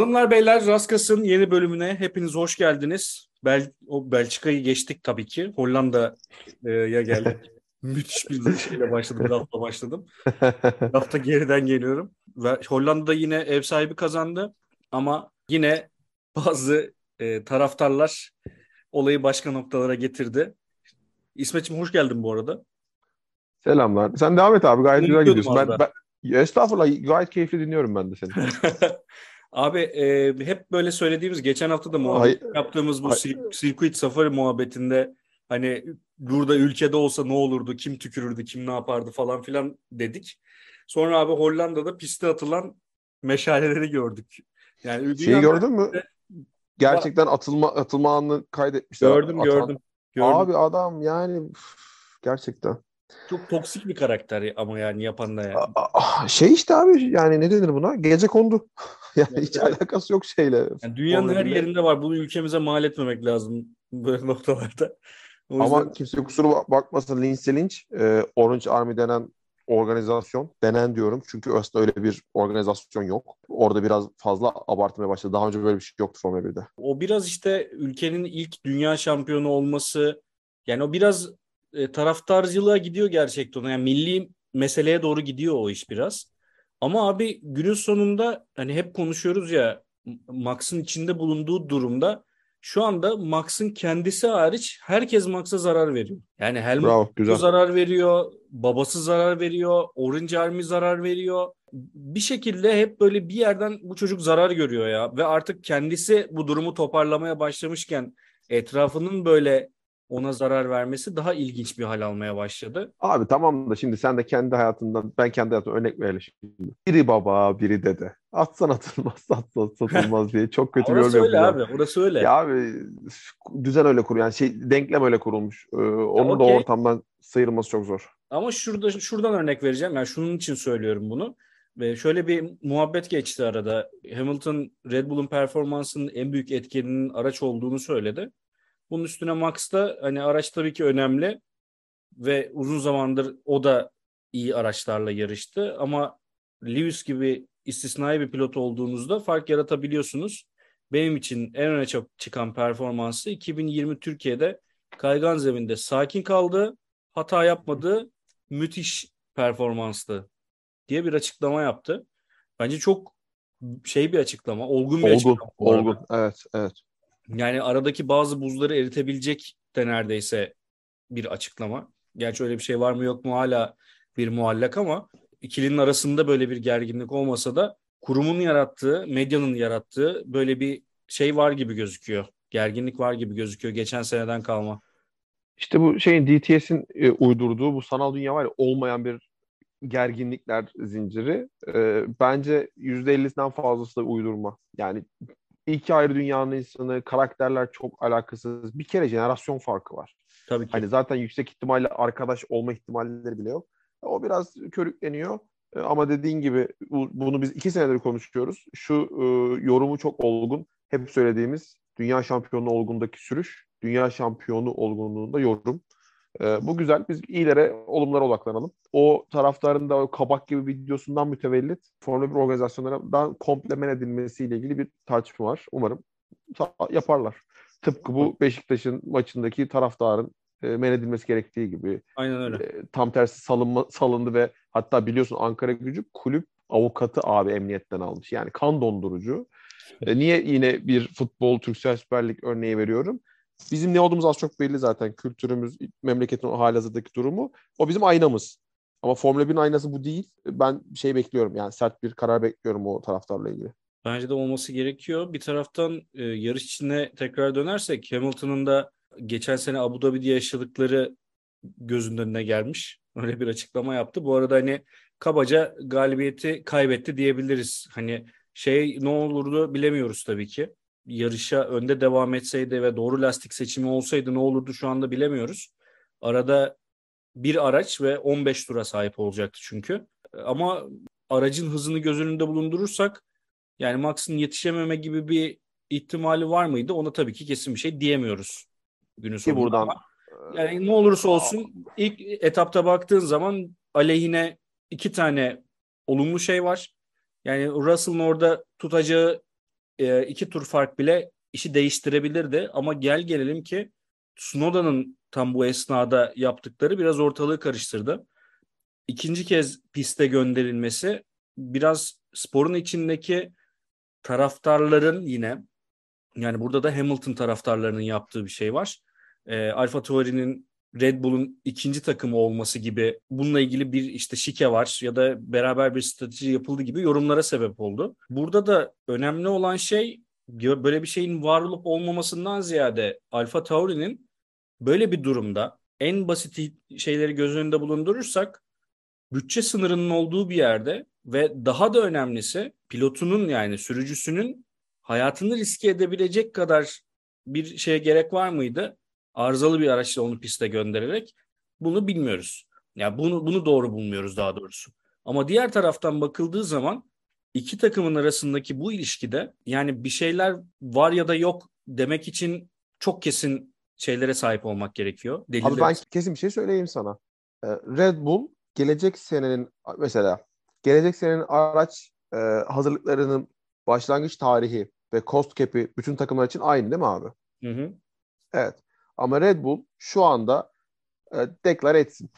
Hanımlar beyler Raskas'ın yeni bölümüne hepiniz hoş geldiniz. Bel o Belçika'yı geçtik tabii ki. Hollanda'ya geldik. Müthiş bir şeyle başladım. Hafta başladım. Bir hafta geriden geliyorum. Ve Hollanda'da yine ev sahibi kazandı. Ama yine bazı e, taraftarlar olayı başka noktalara getirdi. İsmet'ciğim hoş geldin bu arada. Selamlar. Sen devam et abi. Gayet güzel gidiyorsun. Ben, ben, estağfurullah gayet keyifli dinliyorum ben de seni. Abi e, hep böyle söylediğimiz geçen hafta da muhabbet yaptığımız bu circuit safari muhabbetinde hani burada ülkede olsa ne olurdu, kim tükürürdü, kim ne yapardı falan filan dedik. Sonra abi Hollanda'da piste atılan meşaleleri gördük. Yani Şeyi gördün mü? Gerçekten atılma atılma anını kaydetmişler. Gördüm, Atan- gördüm. Gördüm. Abi adam yani üf, gerçekten. Çok toksik bir karakter ama yani yapan da yani. Şey işte abi yani ne denir buna? Gece kondu. Yani Evet, hiç evet. alakası yok şeyle. Yani dünyanın her birle. yerinde var. Bunu ülkemize mal etmemek lazım böyle noktalarda. O yüzden Ama kimse kusura bak- bakmasın Lindsay Lynch, e, Orange Army denen organizasyon, denen diyorum çünkü aslında öyle bir organizasyon yok. Orada biraz fazla abartmaya başladı. Daha önce böyle bir şey yoktu Formula 1'de. O biraz işte ülkenin ilk dünya şampiyonu olması yani o biraz e, taraftarcılığa gidiyor gerçekten. Yani milli meseleye doğru gidiyor o iş biraz. Ama abi günün sonunda hani hep konuşuyoruz ya Max'ın içinde bulunduğu durumda şu anda Max'ın kendisi hariç herkes Max'a zarar veriyor. Yani Helmut Bravo, güzel. zarar veriyor, babası zarar veriyor, Orange Army zarar veriyor. Bir şekilde hep böyle bir yerden bu çocuk zarar görüyor ya ve artık kendisi bu durumu toparlamaya başlamışken etrafının böyle ona zarar vermesi daha ilginç bir hal almaya başladı. Abi tamam da şimdi sen de kendi hayatından, ben kendi hayatımdan örnek verelim şimdi. Biri baba, biri dede. Atsan atılmaz, atsan satılmaz diye çok kötü bir Orası öyle yapıyorlar. abi, orası öyle. Ya abi düzen öyle kurulu yani şey denklem öyle kurulmuş. Ee, onun da okey. ortamdan sıyrılması çok zor. Ama şurada şuradan örnek vereceğim. Yani şunun için söylüyorum bunu. Ve şöyle bir muhabbet geçti arada. Hamilton Red Bull'un performansının en büyük etkeninin araç olduğunu söyledi. Bunun üstüne Max da hani araç tabii ki önemli ve uzun zamandır o da iyi araçlarla yarıştı ama Lewis gibi istisnai bir pilot olduğunuzda fark yaratabiliyorsunuz. Benim için en öne çıkan performansı 2020 Türkiye'de kaygan zeminde sakin kaldı, hata yapmadı, müthiş performanstı diye bir açıklama yaptı. Bence çok şey bir açıklama, olgun bir Olgun, açıklama. olgun. Evet, evet. Yani aradaki bazı buzları eritebilecek de neredeyse bir açıklama. Gerçi öyle bir şey var mı yok mu hala bir muallak ama ikilinin arasında böyle bir gerginlik olmasa da kurumun yarattığı, medyanın yarattığı böyle bir şey var gibi gözüküyor. Gerginlik var gibi gözüküyor geçen seneden kalma. İşte bu şeyin DTS'in e, uydurduğu bu sanal dünya var ya olmayan bir gerginlikler zinciri. E, bence %50'sinden fazlası da uydurma. Yani iki ayrı dünyanın insanı, karakterler çok alakasız. Bir kere jenerasyon farkı var. Tabii ki. Hani zaten yüksek ihtimalle arkadaş olma ihtimalleri bile yok. O biraz körükleniyor. E, Ama dediğin gibi bu- bunu biz iki senedir konuşuyoruz. Şu e, yorumu çok olgun. Hep söylediğimiz dünya şampiyonu olgundaki sürüş, dünya şampiyonu olgunluğunda yorum. E, bu güzel. Biz iyilere, olumlara odaklanalım. O taraftarın da o kabak gibi videosundan mütevellit Formula 1 organizasyonlarından komple men edilmesiyle ilgili bir tartışma var. Umarım yaparlar. Tıpkı bu Beşiktaş'ın maçındaki taraftarın e, men edilmesi gerektiği gibi Aynen öyle. e, tam tersi salınma, salındı ve hatta biliyorsun Ankara Gücü kulüp avukatı abi emniyetten almış. Yani kan dondurucu. E, niye yine bir futbol Türksel Süper Lig örneği veriyorum? Bizim ne olduğumuz az çok belli zaten. Kültürümüz, memleketin halihazırdaki durumu. O bizim aynamız. Ama Formula 1'in aynası bu değil. Ben şey bekliyorum yani sert bir karar bekliyorum o taraftarla ilgili. Bence de olması gerekiyor. Bir taraftan e, yarış içine tekrar dönersek Hamilton'ın da geçen sene Abu Dhabi'de yaşadıkları gözünün önüne gelmiş. Öyle bir açıklama yaptı. Bu arada hani kabaca galibiyeti kaybetti diyebiliriz. Hani şey ne olurdu bilemiyoruz tabii ki. Yarışa önde devam etseydi ve doğru lastik seçimi olsaydı ne olurdu şu anda bilemiyoruz. Arada bir araç ve 15 tura sahip olacaktı çünkü. Ama aracın hızını göz önünde bulundurursak yani Max'ın yetişememe gibi bir ihtimali var mıydı? Ona tabii ki kesin bir şey diyemiyoruz günün Ki sonunda. buradan Ama yani ne olursa olsun ilk etapta baktığın zaman aleyhine iki tane olumlu şey var. Yani Russell'ın orada tutacağı e, iki tur fark bile işi değiştirebilirdi. Ama gel gelelim ki Tsunoda'nın tam bu esnada yaptıkları biraz ortalığı karıştırdı. İkinci kez piste gönderilmesi biraz sporun içindeki taraftarların yine yani burada da Hamilton taraftarlarının yaptığı bir şey var. E, Alfa Tauri'nin Red Bull'un ikinci takımı olması gibi bununla ilgili bir işte şike var ya da beraber bir strateji yapıldı gibi yorumlara sebep oldu. Burada da önemli olan şey böyle bir şeyin var olup olmamasından ziyade Alfa Tauri'nin böyle bir durumda en basit şeyleri göz önünde bulundurursak bütçe sınırının olduğu bir yerde ve daha da önemlisi pilotunun yani sürücüsünün hayatını riske edebilecek kadar bir şeye gerek var mıydı? Arızalı bir araçla onu piste göndererek bunu bilmiyoruz. Ya yani bunu bunu doğru bulmuyoruz daha doğrusu. Ama diğer taraftan bakıldığı zaman iki takımın arasındaki bu ilişkide yani bir şeyler var ya da yok demek için çok kesin şeylere sahip olmak gerekiyor. Deliller. Abi ben kesin bir şey söyleyeyim sana. Ee, Red Bull gelecek senenin mesela gelecek senenin araç e, hazırlıklarının başlangıç tarihi ve cost cap'i bütün takımlar için aynı değil mi abi? Hı hı. Evet. Ama Red Bull şu anda e, deklar etsin.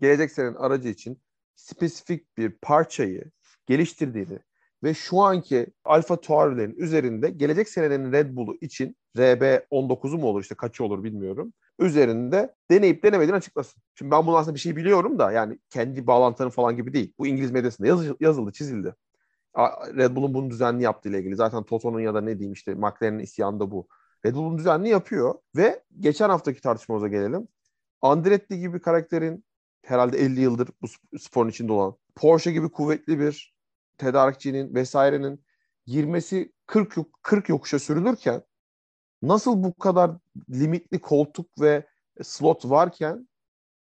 Gelecek senenin aracı için spesifik bir parçayı geliştirdiğini ve şu anki Alfa Tauri'lerin üzerinde gelecek senenin Red Bull'u için RB19'u mu olur işte kaçı olur bilmiyorum. Üzerinde deneyip denemediğini açıklasın. Şimdi ben bunu aslında bir şey biliyorum da yani kendi bağlantılarım falan gibi değil. Bu İngiliz medyasında yazıldı, yazıldı çizildi. Red Bull'un bunu düzenli yaptığı ile ilgili. Zaten Toto'nun ya da ne diyeyim işte McLaren'in isyanı da bu. Red Bull'un düzenli yapıyor ve geçen haftaki tartışmamıza gelelim. Andretti gibi bir karakterin herhalde 50 yıldır bu sporun içinde olan Porsche gibi kuvvetli bir tedarikçinin vesairenin girmesi 40 40 yokuşa sürülürken nasıl bu kadar limitli koltuk ve slot varken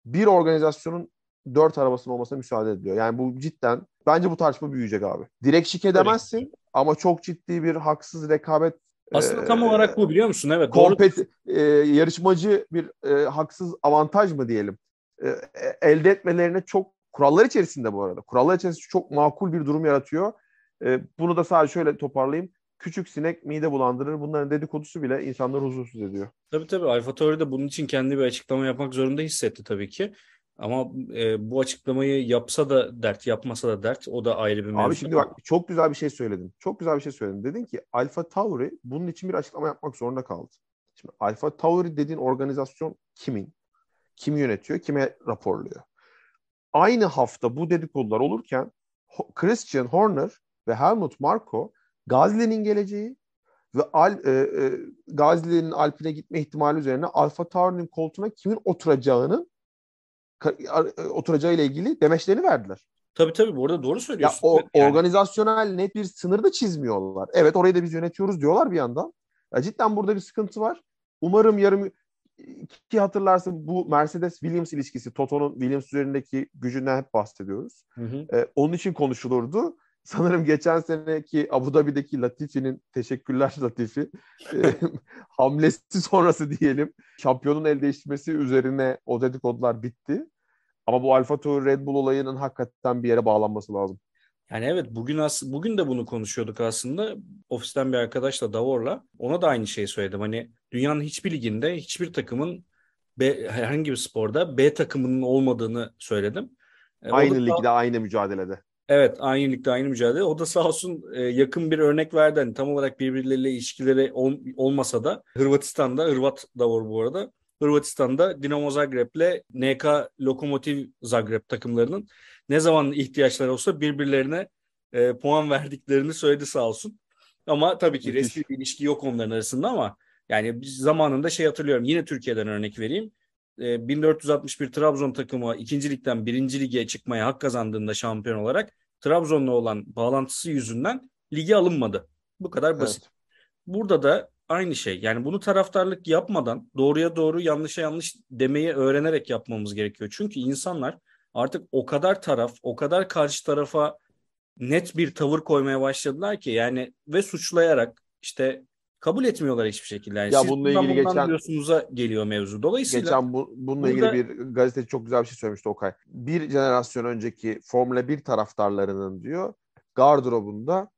bir organizasyonun dört arabasının olmasına müsaade ediyor. Yani bu cidden bence bu tartışma büyüyecek abi. Direkt şike demezsin evet. ama çok ciddi bir haksız rekabet aslında tam olarak bu biliyor musun? Evet. Kompet. E, yarışmacı bir e, haksız avantaj mı diyelim? E, e, elde etmelerine çok kurallar içerisinde bu arada. Kurallar içerisinde çok makul bir durum yaratıyor. E, bunu da sadece şöyle toparlayayım küçük sinek mide bulandırır. Bunların dedikodusu bile insanları huzursuz ediyor. Tabii tabii. Alfa Tauri de bunun için kendi bir açıklama yapmak zorunda hissetti tabii ki. Ama e, bu açıklamayı yapsa da dert, yapmasa da dert. O da ayrı bir mevzu. Abi şimdi bak çok güzel bir şey söyledin. Çok güzel bir şey söyledin. Dedin ki Alfa Tauri bunun için bir açıklama yapmak zorunda kaldı. Şimdi Alfa Tauri dediğin organizasyon kimin? Kim yönetiyor? Kime raporluyor? Aynı hafta bu dedikodular olurken Christian Horner ve Helmut Marko Gazli'nin geleceği ve Al, e, e, Gazli'nin Alpine gitme ihtimali üzerine Alfa Tauri'nin koltuğuna kimin oturacağının e, oturacağı ile ilgili demeçlerini verdiler. Tabii tabii bu arada doğru söylüyorsun. Ya, o, yani. Organizasyonel net bir sınır da çizmiyorlar. Evet orayı da biz yönetiyoruz diyorlar bir yandan. Ya, cidden burada bir sıkıntı var. Umarım yarım ki hatırlarsın bu Mercedes Williams ilişkisi Toto'nun Williams üzerindeki gücünden hep bahsediyoruz. Hı hı. Ee, onun için konuşulurdu sanırım geçen seneki Abu Dhabi'deki Latifi'nin teşekkürler Latifi e, hamlesi sonrası diyelim şampiyonun el değiştirmesi üzerine o dedikodular bitti. Ama bu Alfa Tauri Red Bull olayının hakikaten bir yere bağlanması lazım. Yani evet bugün as bugün de bunu konuşuyorduk aslında. Ofisten bir arkadaşla Davor'la. Ona da aynı şeyi söyledim. Hani dünyanın hiçbir liginde hiçbir takımın B, herhangi bir sporda B takımının olmadığını söyledim. E, aynı da, ligde, aynı mücadelede. Evet aynı ligde aynı mücadele. O da sağ olsun e, yakın bir örnek verdi. Hani tam olarak birbirleriyle ilişkileri ol, olmasa da Hırvatistan'da, Hırvat da var bu arada. Hırvatistan'da Dinamo Zagreb'le NK Lokomotiv Zagreb takımlarının ne zaman ihtiyaçları olsa birbirlerine e, puan verdiklerini söyledi sağ olsun. Ama tabii ki resmi bir ilişki yok onların arasında ama yani zamanında şey hatırlıyorum. Yine Türkiye'den örnek vereyim. 1461 ee, Trabzon takımı ikinci ligden birinci lige çıkmaya hak kazandığında şampiyon olarak Trabzon'la olan bağlantısı yüzünden lige alınmadı. Bu kadar basit. Evet. Burada da aynı şey. Yani bunu taraftarlık yapmadan doğruya doğru yanlışa yanlış demeyi öğrenerek yapmamız gerekiyor. Çünkü insanlar artık o kadar taraf, o kadar karşı tarafa net bir tavır koymaya başladılar ki yani ve suçlayarak işte kabul etmiyorlar hiçbir şekilde. Yani ya siz bununla ilgili geçen diyorsunuza geliyor mevzu. Dolayısıyla geçen bu, bununla burada... ilgili bir gazeteci çok güzel bir şey söylemişti Okay. Bir jenerasyon önceki Formula 1 taraftarlarının diyor gardırobunda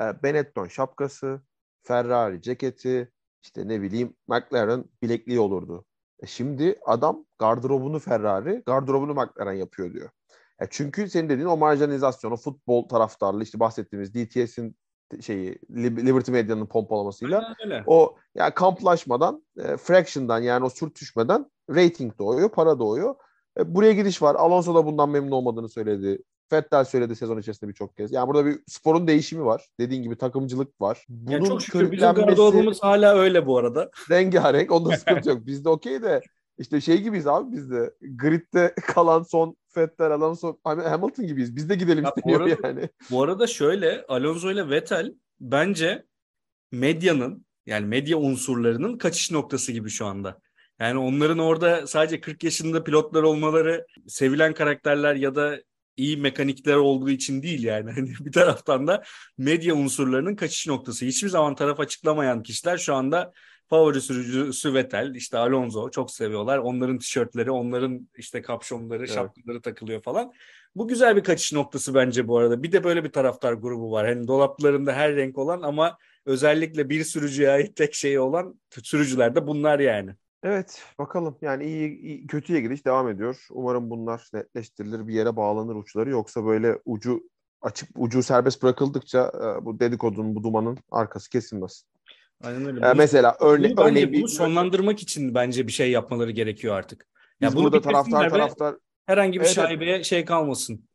e, Benetton şapkası, Ferrari ceketi, işte ne bileyim McLaren bilekliği olurdu. E şimdi adam gardırobunu Ferrari, gardırobunu McLaren yapıyor diyor. E çünkü senin dediğin o marjinalizasyonu, futbol taraftarlığı, işte bahsettiğimiz DTS'in şeyi Liberty Media'nın pompalamasıyla o yani kamplaşmadan, e, fraction'dan yani o sürtüşmeden rating doğuyor, para doğuyor. E, buraya gidiş var. Alonso da bundan memnun olmadığını söyledi. Vettel söyledi sezon içerisinde birçok kez. Yani burada bir sporun değişimi var. Dediğin gibi takımcılık var. Bunun yani çok şükür bizim gardırobumuz hala öyle bu arada. Rengarenk. Onda sıkıntı yok. Bizde okey de işte şey gibiyiz abi biz de. Grid'de kalan son Vettel, Alonso, Hamilton gibiyiz. Biz de gidelim ya isteniyor arada, yani. Bu arada şöyle Alonso ile Vettel bence medyanın yani medya unsurlarının kaçış noktası gibi şu anda. Yani onların orada sadece 40 yaşında pilotlar olmaları, sevilen karakterler ya da iyi mekanikler olduğu için değil yani. Hani bir taraftan da medya unsurlarının kaçış noktası. Hiçbir zaman taraf açıklamayan kişiler şu anda favori sürücüsü Vettel, işte Alonso çok seviyorlar. Onların tişörtleri, onların işte kapşonları, evet. şapkaları takılıyor falan. Bu güzel bir kaçış noktası bence bu arada. Bir de böyle bir taraftar grubu var. Hani dolaplarında her renk olan ama özellikle bir sürücüye ait tek şeyi olan sürücüler de bunlar yani. Evet bakalım yani iyi, iyi kötüye gidiş devam ediyor. Umarım bunlar netleştirilir bir yere bağlanır uçları yoksa böyle ucu açık ucu serbest bırakıldıkça e, bu dedikodunun bu dumanın arkası kesilmez. Aynen öyle. Ee, bunu, mesela örnek bunu, örneğin bunu sonlandırmak için bence bir şey yapmaları gerekiyor artık. Ya Biz bunu burada taraftar taraftar herhangi bir evet, şaibeye şey kalmasın.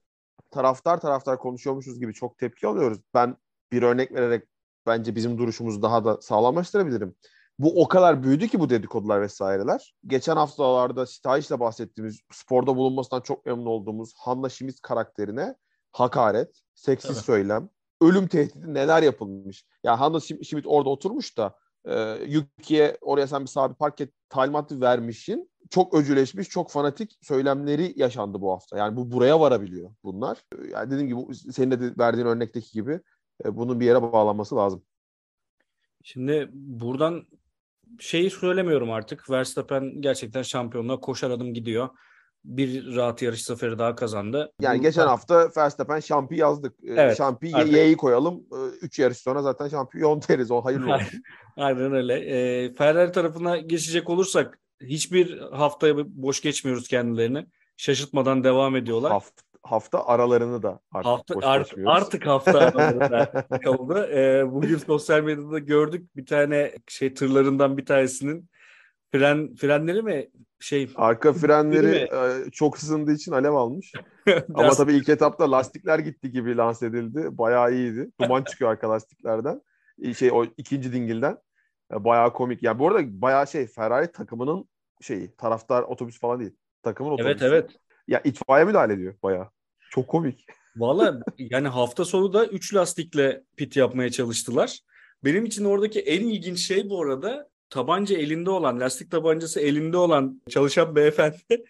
Taraftar taraftar konuşuyormuşuz gibi çok tepki alıyoruz. Ben bir örnek vererek bence bizim duruşumuzu daha da sağlamlaştırabilirim. Bu o kadar büyüdü ki bu dedikodular vesaireler. Geçen haftalarda Sitayiç'le bahsettiğimiz sporda bulunmasından çok memnun olduğumuz Hanna Schmidt karakterine hakaret, seksiz evet. söylem, ölüm tehdidi neler yapılmış. Ya yani Hanna Schmidt orada oturmuş da e, Yuki'ye oraya sen bir sabit park et talimatı vermişsin. Çok öcüleşmiş, çok fanatik söylemleri yaşandı bu hafta. Yani bu buraya varabiliyor bunlar. Yani dediğim gibi senin de verdiğin örnekteki gibi e, bunun bir yere bağlanması lazım. Şimdi buradan şeyi söylemiyorum artık. Verstappen gerçekten şampiyonluğa koşar adım gidiyor. Bir rahat yarış zaferi daha kazandı. Yani Bu, geçen hafta Verstappen şampi yazdık. Ee, evet, şampi Y'yi koyalım. 3 yarış sonra zaten şampiyon deriz. O hayırlı olsun. Aynen öyle. Ee, Ferrari tarafına geçecek olursak hiçbir haftaya boş geçmiyoruz kendilerini. Şaşırtmadan devam ediyorlar. Hafta, hafta aralarını da artık hafta, boş art, Artık hafta aralarında oldu. Ee, bugün sosyal medyada gördük bir tane şey tırlarından bir tanesinin fren frenleri mi şey arka frenleri e, çok ısındığı için alev almış. Ama tabii ilk etapta lastikler gitti gibi lanse edildi. Bayağı iyiydi. Duman çıkıyor arka lastiklerden. Şey o ikinci dingilden. E, bayağı komik. Yani bu arada bayağı şey Ferrari takımının şeyi taraftar otobüs falan değil. Takımın otobüsü. Evet evet. Ya itfaiye müdahale ediyor bayağı. Çok komik. Valla yani hafta sonu da 3 lastikle pit yapmaya çalıştılar. Benim için oradaki en ilginç şey bu arada tabanca elinde olan, lastik tabancası elinde olan çalışan beyefendi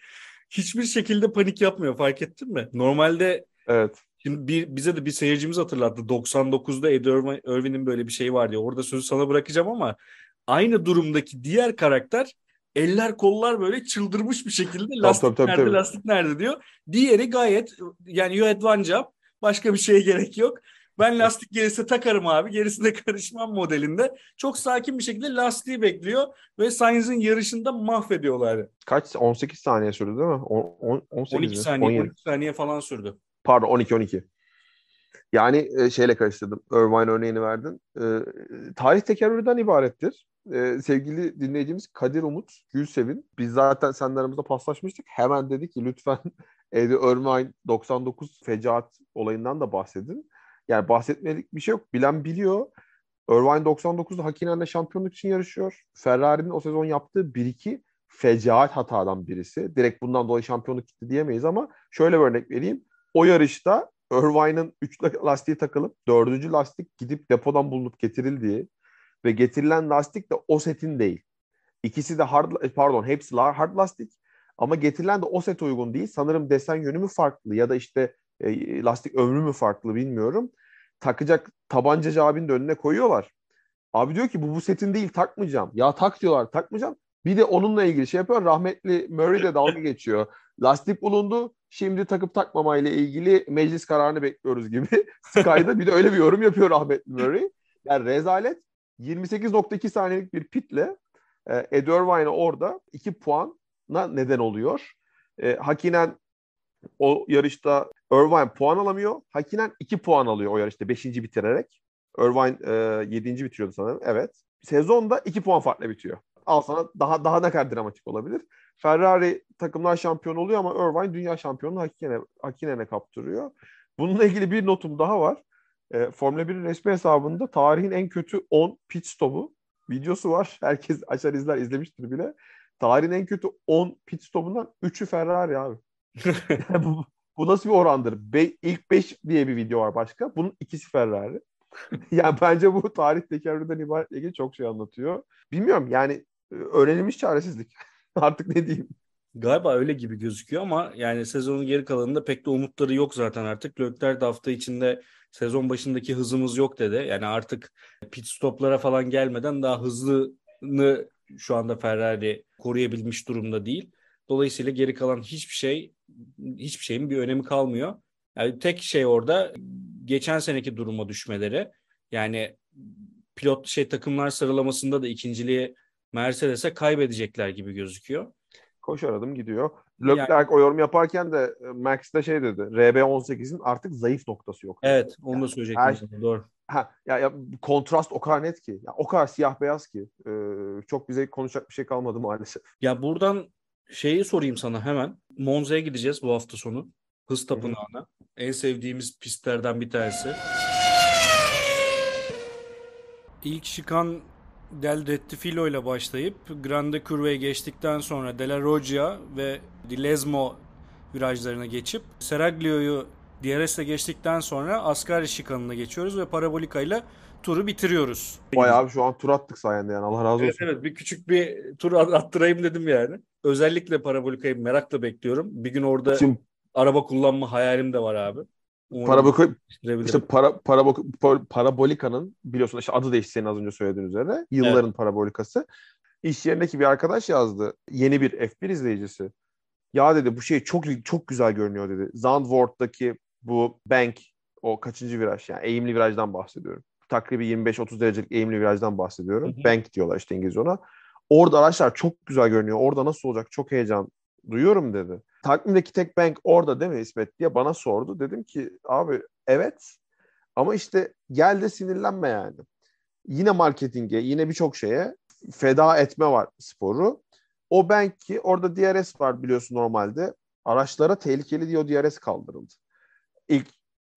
hiçbir şekilde panik yapmıyor fark ettin mi? Normalde evet. Şimdi bir, bize de bir seyircimiz hatırlattı. 99'da Eddie Irvin'in böyle bir şeyi vardı. Orada sözü sana bırakacağım ama aynı durumdaki diğer karakter eller kollar böyle çıldırmış bir şekilde lastik tabii, tabii, nerede tabii. lastik nerede diyor. Diğeri gayet yani you had one job başka bir şeye gerek yok. Ben lastik gelirse takarım abi gerisine karışmam modelinde. Çok sakin bir şekilde lastiği bekliyor ve Sainz'in yarışında mahvediyorlar. Kaç? 18 saniye sürdü değil mi? 10, 18 12 saniye, 17. 12 saniye falan sürdü. Pardon 12-12. Yani e, şeyle karıştırdım. Irvine örneğini verdin. E, tarih tekerrürden ibarettir e, sevgili dinleyicimiz Kadir Umut Gülsevin. Biz zaten seninle aramızda paslaşmıştık. Hemen dedi ki lütfen Eddie Irvine 99 fecaat olayından da bahsedin. Yani bahsetmedik bir şey yok. Bilen biliyor. Irvine 99'da Hakinen'le şampiyonluk için yarışıyor. Ferrari'nin o sezon yaptığı 1-2 fecaat hatadan birisi. Direkt bundan dolayı şampiyonluk gitti diyemeyiz ama şöyle bir örnek vereyim. O yarışta Irvine'ın 3 lastiği takılıp 4. lastik gidip depodan bulunup getirildiği ve getirilen lastik de o setin değil. İkisi de hard pardon hepsi hard lastik ama getirilen de o set uygun değil. Sanırım desen yönü mü farklı ya da işte e, lastik ömrü mü farklı bilmiyorum. Takacak tabancacı abinin de önüne koyuyorlar. Abi diyor ki bu bu setin değil takmayacağım. Ya tak diyorlar takmayacağım. Bir de onunla ilgili şey yapıyor. Rahmetli Murray de dalga geçiyor. Lastik bulundu. Şimdi takıp takmamayla ilgili meclis kararını bekliyoruz gibi. Sky'da bir de öyle bir yorum yapıyor rahmetli Murray. Yani rezalet 28.2 saniyelik bir pitle e, Ed Irvine orada 2 puana neden oluyor. E, Hakinen o yarışta Irvine puan alamıyor. Hakinen 2 puan alıyor o yarışta 5. bitirerek. Irvine e, 7. bitiriyordu sanırım. Evet. Sezonda 2 puan farklı bitiyor. Al sana daha daha ne kadar dramatik olabilir. Ferrari takımlar şampiyon oluyor ama Irvine dünya şampiyonunu Hakinen'e Hakinen'e kaptırıyor. Bununla ilgili bir notum daha var. E, Formula 1'in resmi hesabında tarihin en kötü 10 pit stopu videosu var. Herkes açar izler izlemiştir bile. Tarihin en kötü 10 pit stopundan 3'ü Ferrari abi. bu, bu nasıl bir orandır? Be- ilk 5 diye bir video var başka. Bunun ikisi Ferrari. yani bence bu tarih tekerrürden ibaret ilgili çok şey anlatıyor. Bilmiyorum yani e, öğrenilmiş çaresizlik. Artık ne diyeyim. Galiba öyle gibi gözüküyor ama yani sezonun geri kalanında pek de umutları yok zaten artık. Lökler de hafta içinde sezon başındaki hızımız yok dedi. Yani artık pit stoplara falan gelmeden daha hızlını şu anda Ferrari koruyabilmiş durumda değil. Dolayısıyla geri kalan hiçbir şey hiçbir şeyin bir önemi kalmıyor. Yani tek şey orada geçen seneki duruma düşmeleri. Yani pilot şey takımlar sıralamasında da ikinciliği Mercedes'e kaybedecekler gibi gözüküyor. Koşar adım gidiyor. Leclerc yani, o yorum yaparken de e, Max de şey dedi. RB18'in artık zayıf noktası yok. Evet, onu yani, da söyleyecektim. Her, şey- doğru. Ha, ya, ya kontrast o kadar net ki. Ya, o kadar siyah beyaz ki. Ee, çok bize konuşacak bir şey kalmadı maalesef. Ya buradan şeyi sorayım sana hemen. Monza'ya gideceğiz bu hafta sonu. Hız tapınağına. En sevdiğimiz pistlerden bir tanesi. İlk çıkan Del Rettifilo ile başlayıp Grande Curve'ye geçtikten sonra Della Roggia ve Di Lesmo virajlarına geçip Seraglio'yu DRS'le geçtikten sonra Ascari şikanına geçiyoruz ve Parabolika ile turu bitiriyoruz. Bayağı şu an tur attık sayende yani Allah razı olsun. Evet evet bir küçük bir tur attırayım dedim yani. Özellikle Parabolika'yı merakla bekliyorum. Bir gün orada Şimdi, araba kullanma hayalim de var abi. Parabolika, işte para, para, para, parabolika'nın biliyorsun işte adı değişti senin az önce söylediğin üzere. Yılların evet. parabolikası. İş yerindeki bir arkadaş yazdı. Yeni bir F1 izleyicisi. Ya dedi bu şey çok çok güzel görünüyor dedi. Zandvoort'taki bu bank o kaçıncı viraj yani eğimli virajdan bahsediyorum. Takribi 25-30 derecelik eğimli virajdan bahsediyorum. Hı hı. Bank diyorlar işte İngilizce ona. Orada araçlar çok güzel görünüyor. Orada nasıl olacak çok heyecan duyuyorum dedi. Takvimdeki tek bank orada değil mi İsmet diye bana sordu. Dedim ki abi evet ama işte gel de sinirlenme yani. Yine marketinge, yine birçok şeye feda etme var sporu. O bank ki orada DRS var biliyorsun normalde. Araçlara tehlikeli diye o DRS kaldırıldı. İlk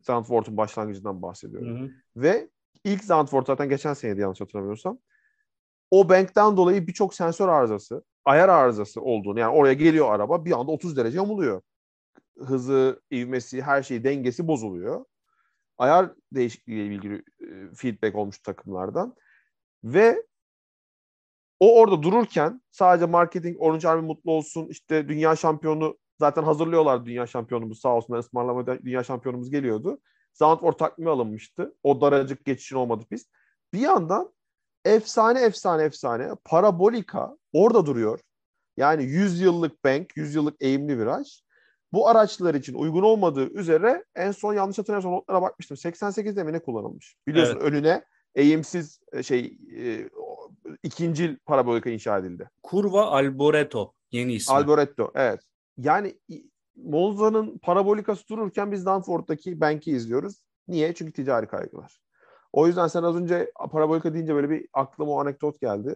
Zandvoort'un başlangıcından bahsediyorum. Hı hı. Ve ilk Zandvoort zaten geçen seneydi yanlış hatırlamıyorsam. O bankten dolayı birçok sensör arızası, ayar arızası olduğunu yani oraya geliyor araba bir anda 30 derece yamuluyor. Hızı, ivmesi, her şeyi dengesi bozuluyor. Ayar değişikliğiyle ilgili e, feedback olmuş takımlardan. Ve o orada dururken sadece marketing Orange Army mutlu olsun işte dünya şampiyonu zaten hazırlıyorlar dünya şampiyonumuz sağ olsunlar ısmarlamada dünya şampiyonumuz geliyordu. Zandvoort takvimi alınmıştı. O daracık geçişin olmadı pist. Bir yandan efsane efsane efsane parabolika orada duruyor. Yani 100 yıllık bank, 100 yıllık eğimli viraj. Bu araçlar için uygun olmadığı üzere en son yanlış hatırlamıyorsam notlara bakmıştım. 88'de mi ne kullanılmış? Biliyorsun evet. önüne eğimsiz e, şey e, ikinci parabolika inşa edildi. Kurva Alboreto yeni ismi. Alboreto evet. Yani Monza'nın parabolikası dururken biz Danforth'taki Bank'i izliyoruz. Niye? Çünkü ticari kaygılar. O yüzden sen az önce parabolika deyince böyle bir aklıma o anekdot geldi.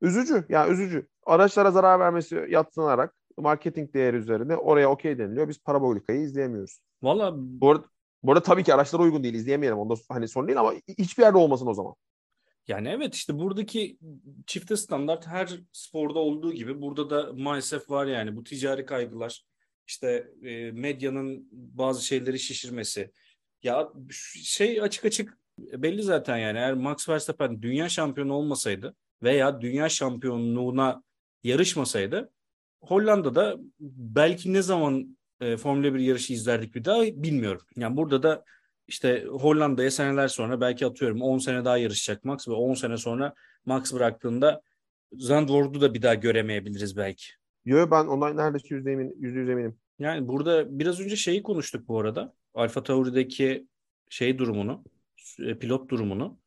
Üzücü. Yani üzücü. Araçlara zarar vermesi yatsınarak marketing değeri üzerine oraya okey deniliyor. Biz parabolikayı izleyemiyoruz. Valla bu arada, bu arada tabii ki araçlara uygun değil. izleyemeyelim. Onda hani sorun değil ama hiçbir yerde olmasın o zaman. Yani evet işte buradaki çifte standart her sporda olduğu gibi burada da maalesef var yani bu ticari kaygılar işte e, medyanın bazı şeyleri şişirmesi. Ya şey açık açık belli zaten yani eğer Max Verstappen dünya şampiyonu olmasaydı veya dünya şampiyonluğuna yarışmasaydı Hollanda'da belki ne zaman e, Formula 1 yarışı izlerdik bir daha bilmiyorum. Yani burada da işte Hollanda'ya seneler sonra belki atıyorum 10 sene daha yarışacak Max ve 10 sene sonra Max bıraktığında Zandvoort'u da bir daha göremeyebiliriz belki. Yok ben ondan neredeyse yüzde emin, yüzde yüz eminim. Yani burada biraz önce şeyi konuştuk bu arada. Alfa Tauri'deki şey durumunu, e, pilot durumunu.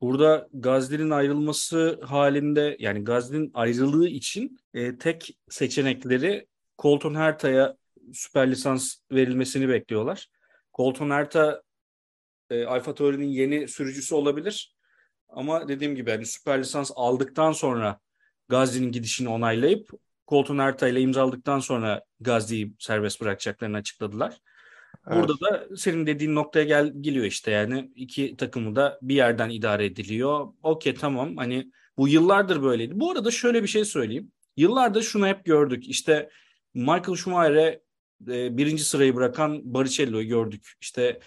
burada Gazli'nin ayrılması halinde yani Gazli'nin ayrılığı için e, tek seçenekleri Colton Herta'ya süper lisans verilmesini bekliyorlar. Colton Herta e, Alfa Tauri'nin yeni sürücüsü olabilir. Ama dediğim gibi yani süper lisans aldıktan sonra Gazli'nin gidişini onaylayıp Colton Herta ile imzaladıktan sonra Gazli'yi serbest bırakacaklarını açıkladılar. Burada evet. da senin dediğin noktaya gel geliyor işte yani iki takımı da bir yerden idare ediliyor. Okey tamam hani bu yıllardır böyleydi. Bu arada şöyle bir şey söyleyeyim. Yıllardır şunu hep gördük. İşte Michael Schumacher'e e, birinci sırayı bırakan Barrichello'yu gördük. İşte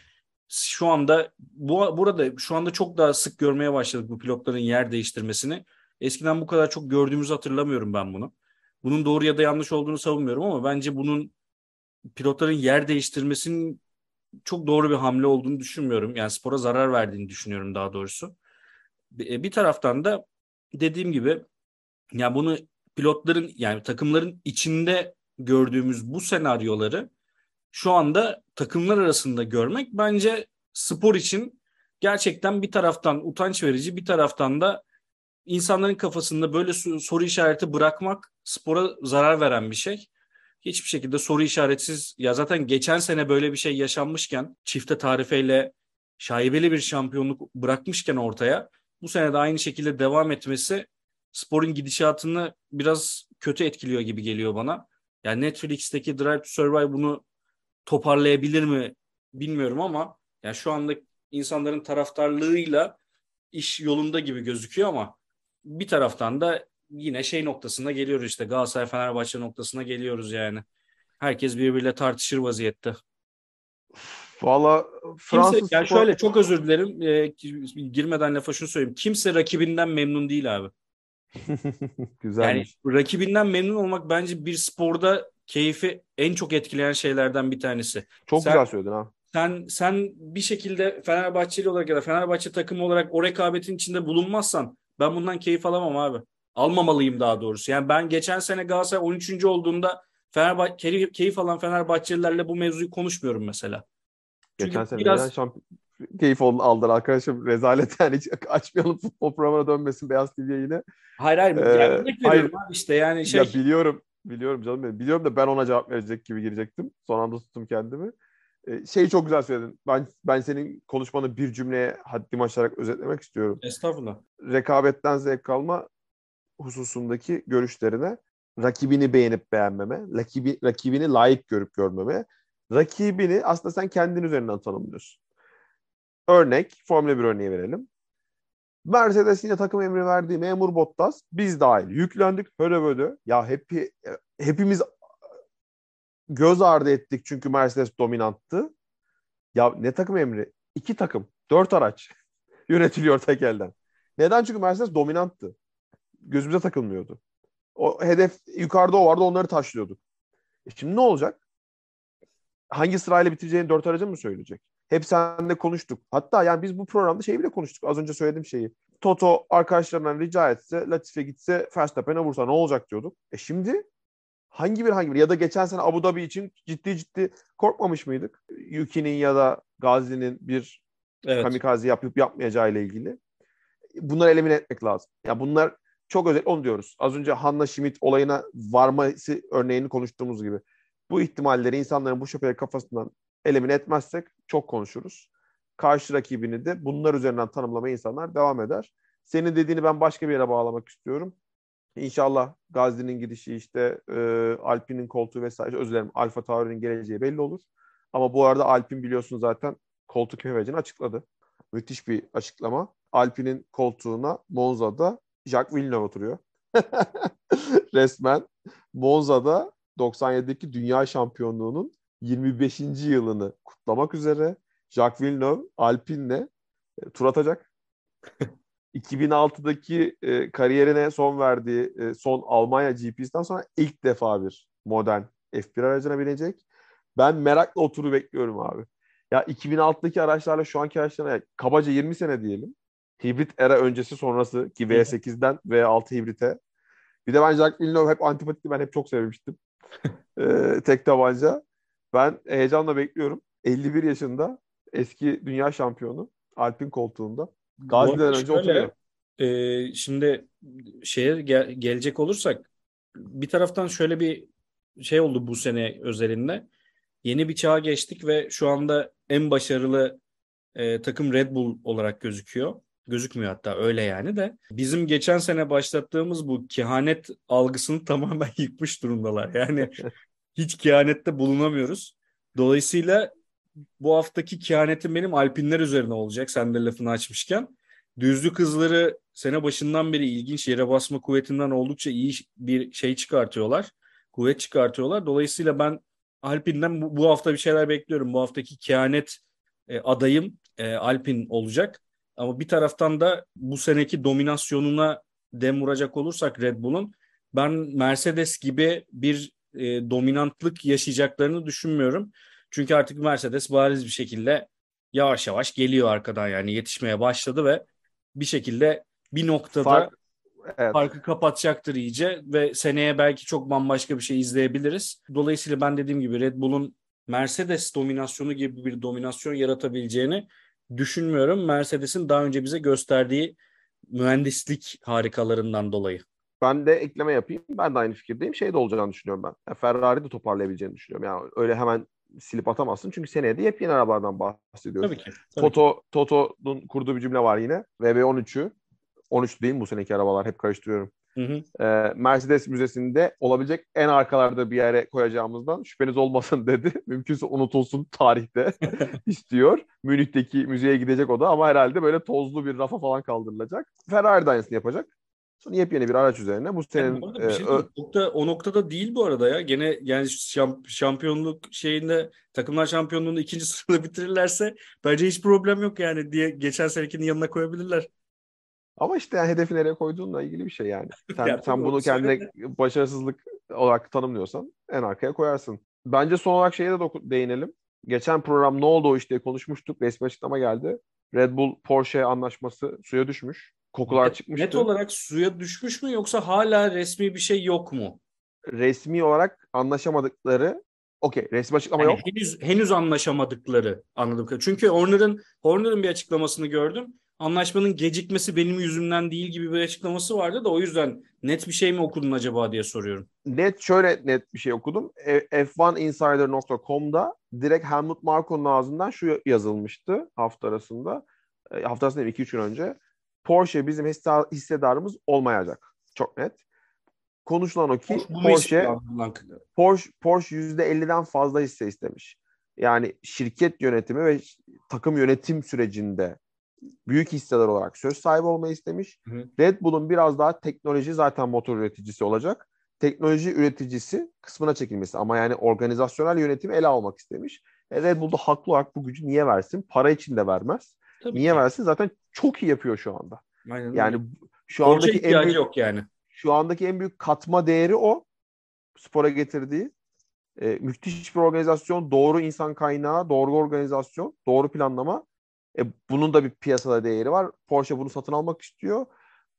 şu anda bu burada şu anda çok daha sık görmeye başladık bu pilotların yer değiştirmesini. Eskiden bu kadar çok gördüğümüzü hatırlamıyorum ben bunu. Bunun doğru ya da yanlış olduğunu savunmuyorum ama bence bunun pilotların yer değiştirmesinin çok doğru bir hamle olduğunu düşünmüyorum. Yani spora zarar verdiğini düşünüyorum daha doğrusu. Bir e, taraftan da dediğim gibi ya bunu pilotların yani takımların içinde gördüğümüz bu senaryoları şu anda takımlar arasında görmek bence spor için gerçekten bir taraftan utanç verici bir taraftan da insanların kafasında böyle soru işareti bırakmak spora zarar veren bir şey. Hiçbir şekilde soru işaretsiz ya zaten geçen sene böyle bir şey yaşanmışken çifte tarifeyle şaibeli bir şampiyonluk bırakmışken ortaya bu sene de aynı şekilde devam etmesi sporun gidişatını biraz kötü etkiliyor gibi geliyor bana. Yani Netflix'teki Drive to Survive bunu toparlayabilir mi bilmiyorum ama yani şu anda insanların taraftarlığıyla iş yolunda gibi gözüküyor ama bir taraftan da yine şey noktasına geliyoruz işte Galatasaray Fenerbahçe noktasına geliyoruz yani. Herkes birbiriyle tartışır vaziyette. Valla Fransız Kimse, yani şöyle çok özür dilerim e, girmeden lafa şunu söyleyeyim. Kimse rakibinden memnun değil abi. Güzelmiş. Yani rakibinden memnun olmak bence bir sporda keyfi en çok etkileyen şeylerden bir tanesi. Çok sen, güzel söyledin ha. Sen sen bir şekilde Fenerbahçeli olarak ya da Fenerbahçe takımı olarak o rekabetin içinde bulunmazsan ben bundan keyif alamam abi. Almamalıyım daha doğrusu. Yani ben geçen sene Galatasaray 13. olduğunda Fenerbahçe keyif alan Fenerbahçelilerle bu mevzuyu konuşmuyorum mesela. Çünkü geçen sene biraz şampiyon keyif aldılar arkadaşım. Rezalet yani hiç açmayalım futbol programına dönmesin Beyaz TV'ye yine. Hayır hayır. Ee, yani hayır. Abi işte yani şey. Ya biliyorum. Biliyorum canım benim. Biliyorum da ben ona cevap verecek gibi girecektim. Son anda tuttum kendimi. Şeyi çok güzel söyledin. Ben ben senin konuşmanı bir cümleye haddim aşarak özetlemek istiyorum. Estağfurullah. Rekabetten zevk alma hususundaki görüşlerine rakibini beğenip beğenmeme, rakibi, rakibini layık görüp görmeme, rakibini aslında sen kendin üzerinden tanımlıyorsun. Örnek, Formula 1 örneği verelim. Mercedes yine takım emri verdiği memur Bottas biz dahil yüklendik höre böyle. Ya hep hepimiz göz ardı ettik çünkü Mercedes dominanttı. Ya ne takım emri? İki takım, dört araç yönetiliyor tek elden. Neden? Çünkü Mercedes dominanttı. Gözümüze takılmıyordu. O hedef yukarıda o vardı onları taşlıyorduk. E şimdi ne olacak? Hangi sırayla bitireceğini dört aracı mı söyleyecek? Hep seninle konuştuk. Hatta yani biz bu programda şeyi bile konuştuk. Az önce söylediğim şeyi. Toto arkadaşlarından rica etse, Latife gitse Verstappen'e vursa ne olacak diyorduk. E şimdi hangi bir hangi bir ya da geçen sene Abu Dhabi için ciddi ciddi korkmamış mıydık? Yuki'nin ya da Gazi'nin bir evet. kamikaze yapıp yapmayacağı ile ilgili. Bunları elimine etmek lazım. Ya yani bunlar çok özel onu diyoruz. Az önce Hanna Schmidt olayına varması örneğini konuştuğumuz gibi. Bu ihtimalleri insanların bu şüpheleri kafasından elimine etmezsek çok konuşuruz. Karşı rakibini de bunlar üzerinden tanımlamaya insanlar devam eder. Senin dediğini ben başka bir yere bağlamak istiyorum. İnşallah Gazi'nin gidişi işte e, Alpine'in koltuğu vesaire özür dilerim Alfa Tauri'nin geleceği belli olur. Ama bu arada Alpine biliyorsun zaten koltuk hevecini açıkladı. Müthiş bir açıklama. Alpine'in koltuğuna Monza'da Jacques Villeneuve oturuyor. Resmen Monza'da 97'deki dünya şampiyonluğunun 25. yılını kutlamak üzere Jacques Villeneuve Alpine'le e, tur atacak. 2006'daki e, kariyerine son verdiği e, son Almanya GP'sinden sonra ilk defa bir modern F1 aracına binecek. Ben merakla oturu bekliyorum abi. Ya 2006'daki araçlarla şu anki araçlarla yani kabaca 20 sene diyelim. Hibrit era öncesi sonrası ki V8'den V6 hibrite. Bir de ben Jacques Villeneuve hep antipatikti. Ben hep çok sevmiştim. ee, tek tabanca. Ben heyecanla bekliyorum. 51 yaşında eski dünya şampiyonu Alpin koltuğunda Gazi'den önce oturuyor. E, şimdi şeye gel- gelecek olursak bir taraftan şöyle bir şey oldu bu sene özelinde. Yeni bir çağa geçtik ve şu anda en başarılı e, takım Red Bull olarak gözüküyor. Gözükmüyor hatta öyle yani de. Bizim geçen sene başlattığımız bu kehanet algısını tamamen yıkmış durumdalar. Yani hiç kehanette bulunamıyoruz. Dolayısıyla bu haftaki kehanetim benim Alpinler üzerine olacak. Sen de lafını açmışken. Düzlük hızları sene başından beri ilginç yere basma kuvvetinden oldukça iyi bir şey çıkartıyorlar. Kuvvet çıkartıyorlar. Dolayısıyla ben Alpin'den bu, bu hafta bir şeyler bekliyorum. Bu haftaki kehanet e, adayım e, Alpin olacak. Ama bir taraftan da bu seneki dominasyonuna dem vuracak olursak Red Bull'un ben Mercedes gibi bir e, dominantlık yaşayacaklarını düşünmüyorum. Çünkü artık Mercedes bariz bir şekilde yavaş yavaş geliyor arkadan yani yetişmeye başladı ve bir şekilde bir noktada Fark, evet. farkı kapatacaktır iyice ve seneye belki çok bambaşka bir şey izleyebiliriz. Dolayısıyla ben dediğim gibi Red Bull'un Mercedes dominasyonu gibi bir dominasyon yaratabileceğini düşünmüyorum. Mercedes'in daha önce bize gösterdiği mühendislik harikalarından dolayı. Ben de ekleme yapayım. Ben de aynı fikirdeyim. Şey de olacağını düşünüyorum ben. Ferrari de toparlayabileceğini düşünüyorum. Yani öyle hemen silip atamazsın. Çünkü seneye de yepyeni arabalardan bahsediyoruz. Tabii ki. Tabii Toto. Toto'nun kurduğu bir cümle var yine. VB13'ü 13 değil mi bu seneki arabalar? Hep karıştırıyorum. Hı hı. Ee, Mercedes Müzesi'nde olabilecek en arkalarda bir yere koyacağımızdan şüpheniz olmasın dedi. Mümkünse unutulsun tarihte istiyor. Münih'teki müzeye gidecek o da ama herhalde böyle tozlu bir rafa falan kaldırılacak. Ferrari de yapacak. Sonra yepyeni bir araç üzerine bu senenin Yani bu şey e, nokta, o noktada değil bu arada ya. Gene yani şamp- şampiyonluk şeyinde takımlar şampiyonluğunu ikinci sırada bitirirlerse bence hiç problem yok yani diye geçen senekinin yanına koyabilirler. Ama işte yani hedefi nereye koyduğunla ilgili bir şey yani. Sen, Ya sen bunu kendine söyle başarısızlık olarak tanımlıyorsan en arkaya koyarsın. Bence son olarak şeye de doku- değinelim. Geçen program ne oldu o iş diye konuşmuştuk. Resmi açıklama geldi. Red Bull Porsche anlaşması suya düşmüş. Kokular Net, çıkmıştı. net olarak suya düşmüş mü yoksa hala resmi bir şey yok mu? Resmi olarak anlaşamadıkları okey resmi açıklama Yani yok. henüz henüz anlaşamadıkları anladım. Çünkü Horner'ın Horner'ın bir açıklamasını gördüm. Anlaşmanın gecikmesi benim yüzümden değil gibi bir açıklaması vardı da o yüzden net bir şey mi okudun acaba diye soruyorum. Net şöyle net bir şey okudum. E, F1insider.com'da direkt Helmut Marko'nun ağzından şu yazılmıştı hafta arasında. E, hafta arasında 2-3 gün önce. Porsche bizim hisse- hissedarımız olmayacak. Çok net. Konuşulan o ki Porsche lan. Porsche Porsche %50'den fazla hisse istemiş. Yani şirket yönetimi ve takım yönetim sürecinde büyük hisseler olarak söz sahibi olmayı istemiş. Hı. Red Bull'un biraz daha teknoloji zaten motor üreticisi olacak. Teknoloji üreticisi kısmına çekilmesi ama yani organizasyonel yönetimi ele almak istemiş. E Red Bull da haklı olarak bu gücü niye versin? Para için de vermez. Tabii niye ki. versin? Zaten çok iyi yapıyor şu anda. Aynen Yani öyle. şu Borca andaki en büyük yok yani. şu andaki en büyük katma değeri o. Spora getirdiği. E, müthiş bir organizasyon, doğru insan kaynağı, doğru organizasyon, doğru planlama. E, bunun da bir piyasada değeri var. Porsche bunu satın almak istiyor.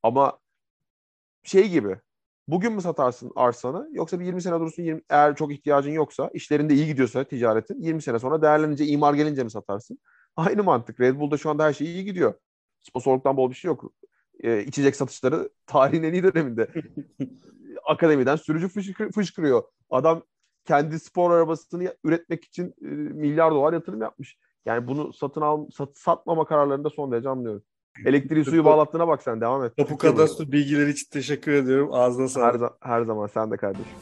Ama şey gibi bugün mü satarsın arsanı yoksa bir 20 sene durursun 20, eğer çok ihtiyacın yoksa işlerinde iyi gidiyorsa ticaretin 20 sene sonra değerlenince imar gelince mi satarsın? Aynı mantık. Red Bull'da şu anda her şey iyi gidiyor. Sponsorluktan bol bir şey yok. E, içecek satışları tarihin en iyi döneminde. Akademiden sürücü fışkır, fışkırıyor. Adam kendi spor arabasını üretmek için e, milyar dolar yatırım yapmış. Yani bunu satın al sat, satmama kararlarında son derece anlıyorum. Elektriği suyu bağlattığına bak sen devam et. Tapu kadastro bilgileri için teşekkür ediyorum. Ağzına Her, sağlık. za- her zaman sen de kardeşim.